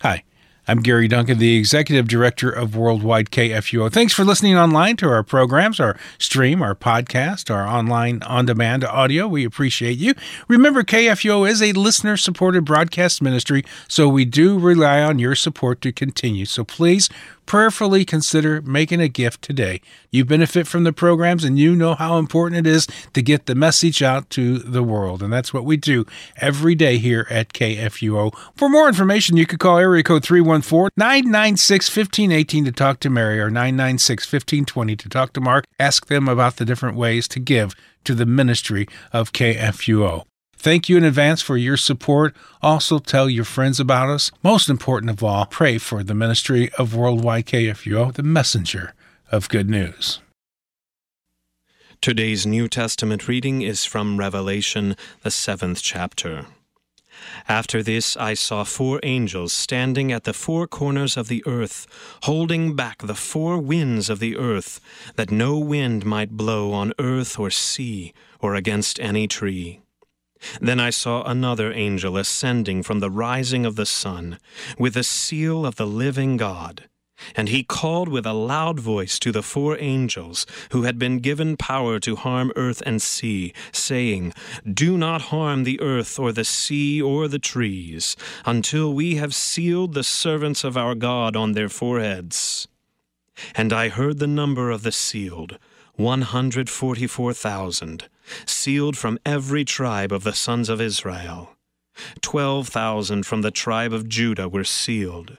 Hi. I'm Gary Duncan, the Executive Director of Worldwide KFUO. Thanks for listening online to our programs, our stream, our podcast, our online on demand audio. We appreciate you. Remember, KFUO is a listener supported broadcast ministry, so we do rely on your support to continue. So please prayerfully consider making a gift today. You benefit from the programs and you know how important it is to get the message out to the world. And that's what we do every day here at KFUO. For more information, you could call area code 314 996 1518 to talk to Mary or 996 1520 to talk to Mark. Ask them about the different ways to give to the ministry of KFUO. Thank you in advance for your support. Also, tell your friends about us. Most important of all, pray for the ministry of Worldwide KFUO, the messenger of good news. Today's New Testament reading is from Revelation, the seventh chapter. After this, I saw four angels standing at the four corners of the earth, holding back the four winds of the earth, that no wind might blow on earth or sea or against any tree. Then I saw another angel ascending from the rising of the sun, with the seal of the living God. And he called with a loud voice to the four angels who had been given power to harm earth and sea, saying, Do not harm the earth or the sea or the trees, until we have sealed the servants of our God on their foreheads. And I heard the number of the sealed, one hundred forty four thousand sealed from every tribe of the sons of Israel. Twelve thousand from the tribe of Judah were sealed,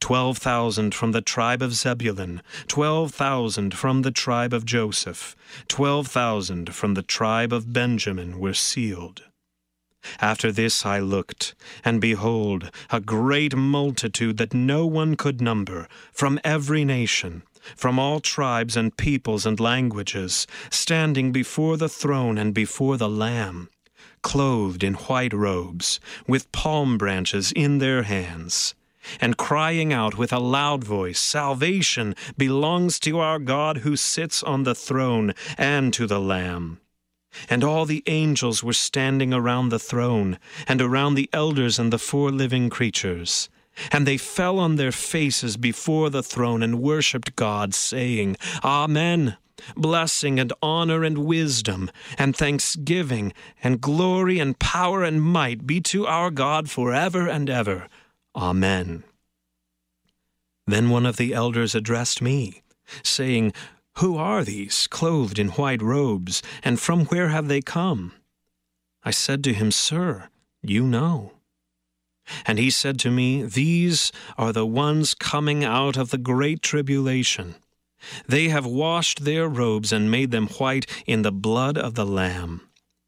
twelve thousand from the tribe of Zebulun, twelve thousand from the tribe of Joseph, twelve thousand from the tribe of Benjamin were sealed. After this I looked, and behold, a great multitude that no one could number, from every nation, from all tribes and peoples and languages, standing before the throne and before the Lamb clothed in white robes, with palm branches in their hands, and crying out with a loud voice, Salvation belongs to our God who sits on the throne and to the Lamb. And all the angels were standing around the throne, and around the elders and the four living creatures. And they fell on their faces before the throne and worshipped God, saying, Amen. Blessing and honor and wisdom and thanksgiving and glory and power and might be to our God forever and ever. Amen. Then one of the elders addressed me, saying, Who are these, clothed in white robes, and from where have they come? I said to him, Sir, you know. And he said to me, These are the ones coming out of the great tribulation they have washed their robes and made them white in the blood of the Lamb.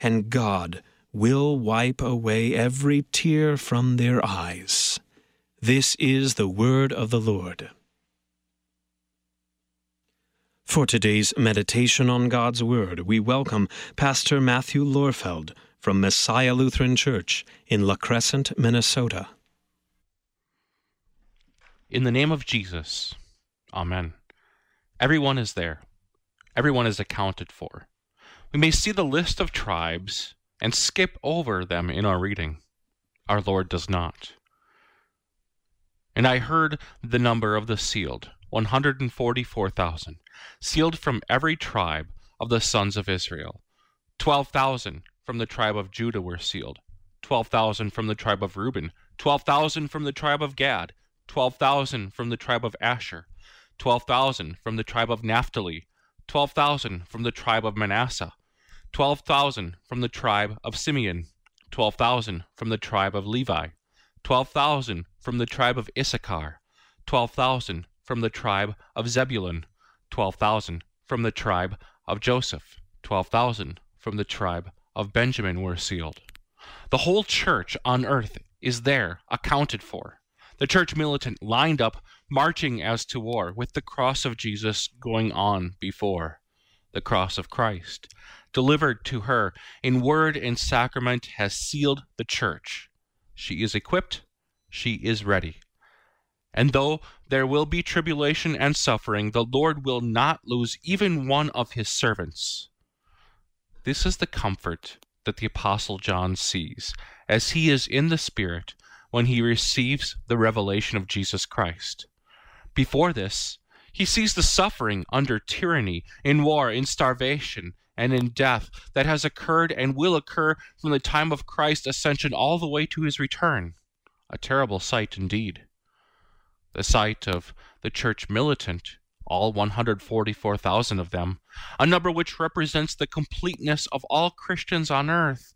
and God will wipe away every tear from their eyes. This is the word of the Lord. For today's meditation on God's Word, we welcome Pastor Matthew Lorfeld from Messiah Lutheran Church in La Crescent, Minnesota. In the name of Jesus, Amen. Everyone is there. Everyone is accounted for. We may see the list of tribes and skip over them in our reading. Our Lord does not. And I heard the number of the sealed, 144,000, sealed from every tribe of the sons of Israel. 12,000 from the tribe of Judah were sealed, 12,000 from the tribe of Reuben, 12,000 from the tribe of Gad, 12,000 from the tribe of Asher, 12,000 from the tribe of Naphtali, 12,000 from the tribe of Manasseh, 12,000 from the tribe of Simeon, 12,000 from the tribe of Levi, 12,000 from the tribe of Issachar, 12,000 from the tribe of Zebulun, 12,000 from the tribe of Joseph, 12,000 from the tribe of Benjamin were sealed. The whole church on earth is there accounted for. The church militant lined up, marching as to war, with the cross of Jesus going on before. The cross of Christ, delivered to her in word and sacrament, has sealed the church. She is equipped, she is ready. And though there will be tribulation and suffering, the Lord will not lose even one of his servants. This is the comfort that the Apostle John sees as he is in the Spirit when he receives the revelation of Jesus Christ. Before this, he sees the suffering under tyranny, in war, in starvation, and in death that has occurred and will occur from the time of Christ's ascension all the way to his return. A terrible sight indeed. The sight of the church militant, all 144,000 of them, a number which represents the completeness of all Christians on earth,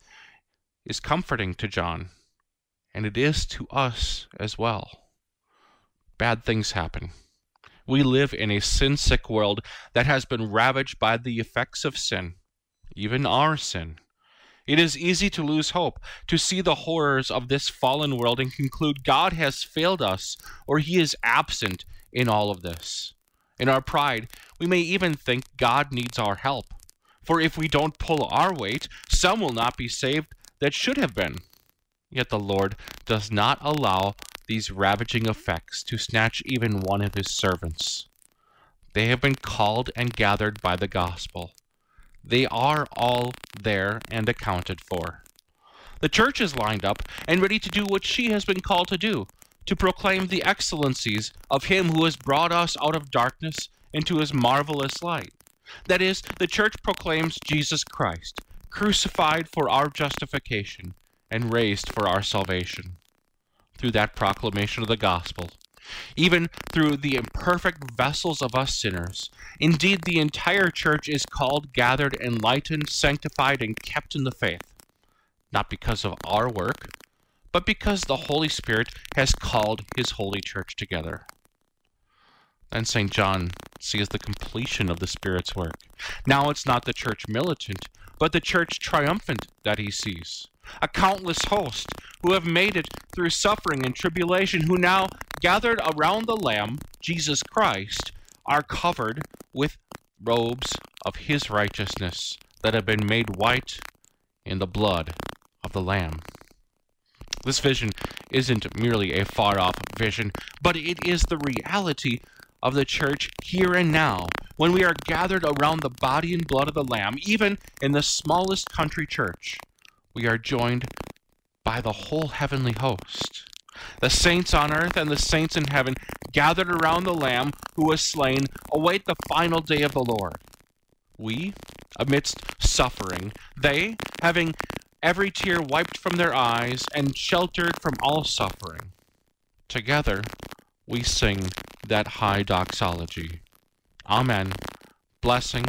is comforting to John, and it is to us as well. Bad things happen. We live in a sin sick world that has been ravaged by the effects of sin, even our sin. It is easy to lose hope, to see the horrors of this fallen world and conclude God has failed us or he is absent in all of this. In our pride, we may even think God needs our help. For if we don't pull our weight, some will not be saved that should have been. Yet the Lord does not allow these ravaging effects to snatch even one of his servants. They have been called and gathered by the gospel. They are all there and accounted for. The church is lined up and ready to do what she has been called to do to proclaim the excellencies of him who has brought us out of darkness into his marvelous light. That is, the church proclaims Jesus Christ, crucified for our justification and raised for our salvation through that proclamation of the gospel, even through the imperfect vessels of us sinners. Indeed, the entire church is called, gathered, enlightened, sanctified, and kept in the faith, not because of our work, but because the Holy Spirit has called his holy church together. Then St. John sees the completion of the Spirit's work. Now it's not the church militant, but the church triumphant that he sees a countless host who have made it through suffering and tribulation, who now, gathered around the Lamb, Jesus Christ, are covered with robes of his righteousness that have been made white in the blood of the Lamb. This vision isn't merely a far off vision, but it is the reality of the church here and now, when we are gathered around the body and blood of the Lamb, even in the smallest country church we are joined by the whole heavenly host. The saints on earth and the saints in heaven, gathered around the Lamb who was slain, await the final day of the Lord. We, amidst suffering, they, having every tear wiped from their eyes and sheltered from all suffering. Together, we sing that high doxology. Amen. Blessing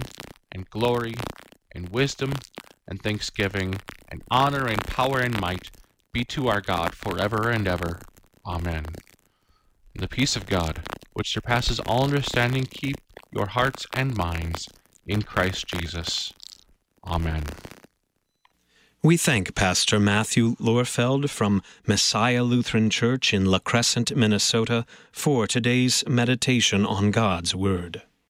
and glory and wisdom and thanksgiving and honor and power and might be to our God forever and ever. Amen. And the peace of God, which surpasses all understanding, keep your hearts and minds in Christ Jesus. Amen. We thank Pastor Matthew Lorfeld from Messiah Lutheran Church in La Crescent, Minnesota, for today's meditation on God's Word.